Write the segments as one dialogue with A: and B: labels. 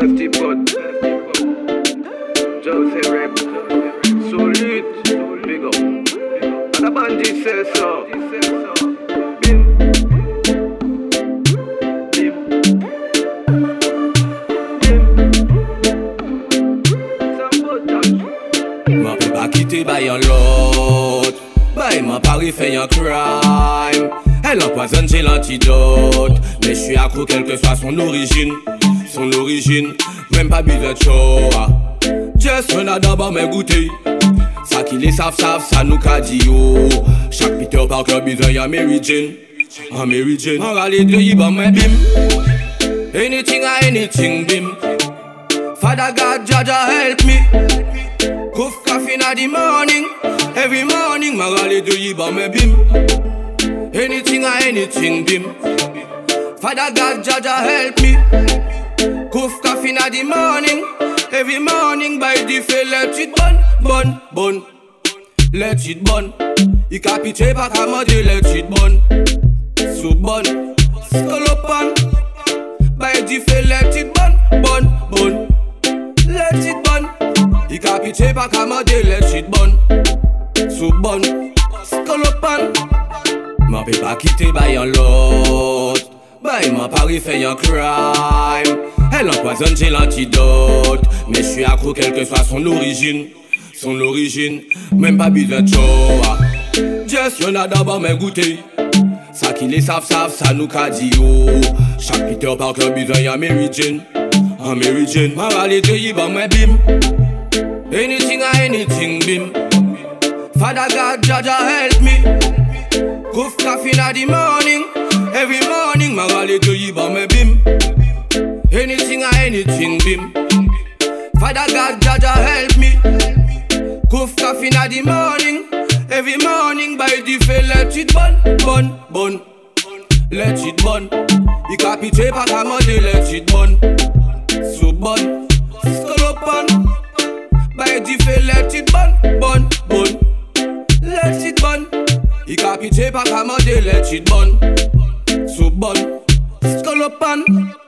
A: Lefty pot Jose rap. Solid Big up. And a bandit says so. Bim. Bim. Sabotage
B: Mwen pe pa kite bayan lot. Bay mwen pari fè yon crime. Elle empoisonne, j'ai l'antidote Mais je suis accro quelle que soit son origine Son origine, même pas besoin de choix Just a d'abord mais goûter Ça qui les savent, savent, ça nous qu'a dit yo Chaque Peter Parker besoin y'a Mary Jane. En Mary Jane, en réalité y'a pas mais bim. Anything or anything bim. Father God, Jaja help me. Cough coffee in the morning. Every morning, my do you but me bim. Anything or anything bim. Father God, Jaja help me Kouf kafi na di morning Every morning bay di fe let it bon, bon, bon Let it bon I kapite pa kamade let it bon Sou bon, solo pan Bay di fe let it bon, bon, bon Let it bon I kapite pa kamade let it bon Sou bon, solo pan Man pe pa kite bay an lot. Bay man pari fe yon crime. Elle empoisonne, j'ai l'antidote. Mais je suis accro, quelle que soit son origine. Son origine, même pas besoin de choix. Just, y'en a d'abord, mais goûter. Ça qui les savent, savent, ça nous qu'a dit. yo Chak Peter Parker besoin y'a Mary Jane En ah, Mary Jane ma Moralite yi ban mais bim Anything a anything bim Father God, Jaja help me Kouf kafi na di morning Every morning Moralite yi ban mwen bim Anything or Father God, Jaja help me. Cough coffee in the morning. Every morning by the feel let it burn, burn, burn. Let it burn. I kapite pa kamade let it burn. So burn. On By the let it burn, burn, burn. Let it burn. I kapite pa kamade let it burn. So burn. Up on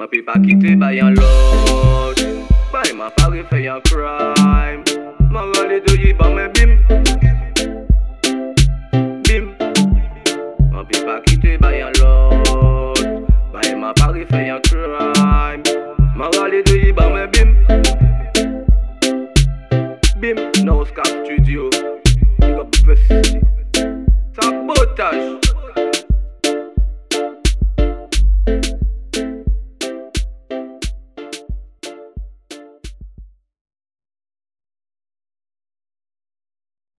A: Mwen pi pa kite bayan lot Bay mwen pari fè yon crime Mwen rale do yi ban men bim. Bim. Mwen pi pa kite bayan lot Bay mwen pari fè yon
B: crime Mwen rale do yi ban men bim. Bim. Nou skap studio. Big up festi Sabotaj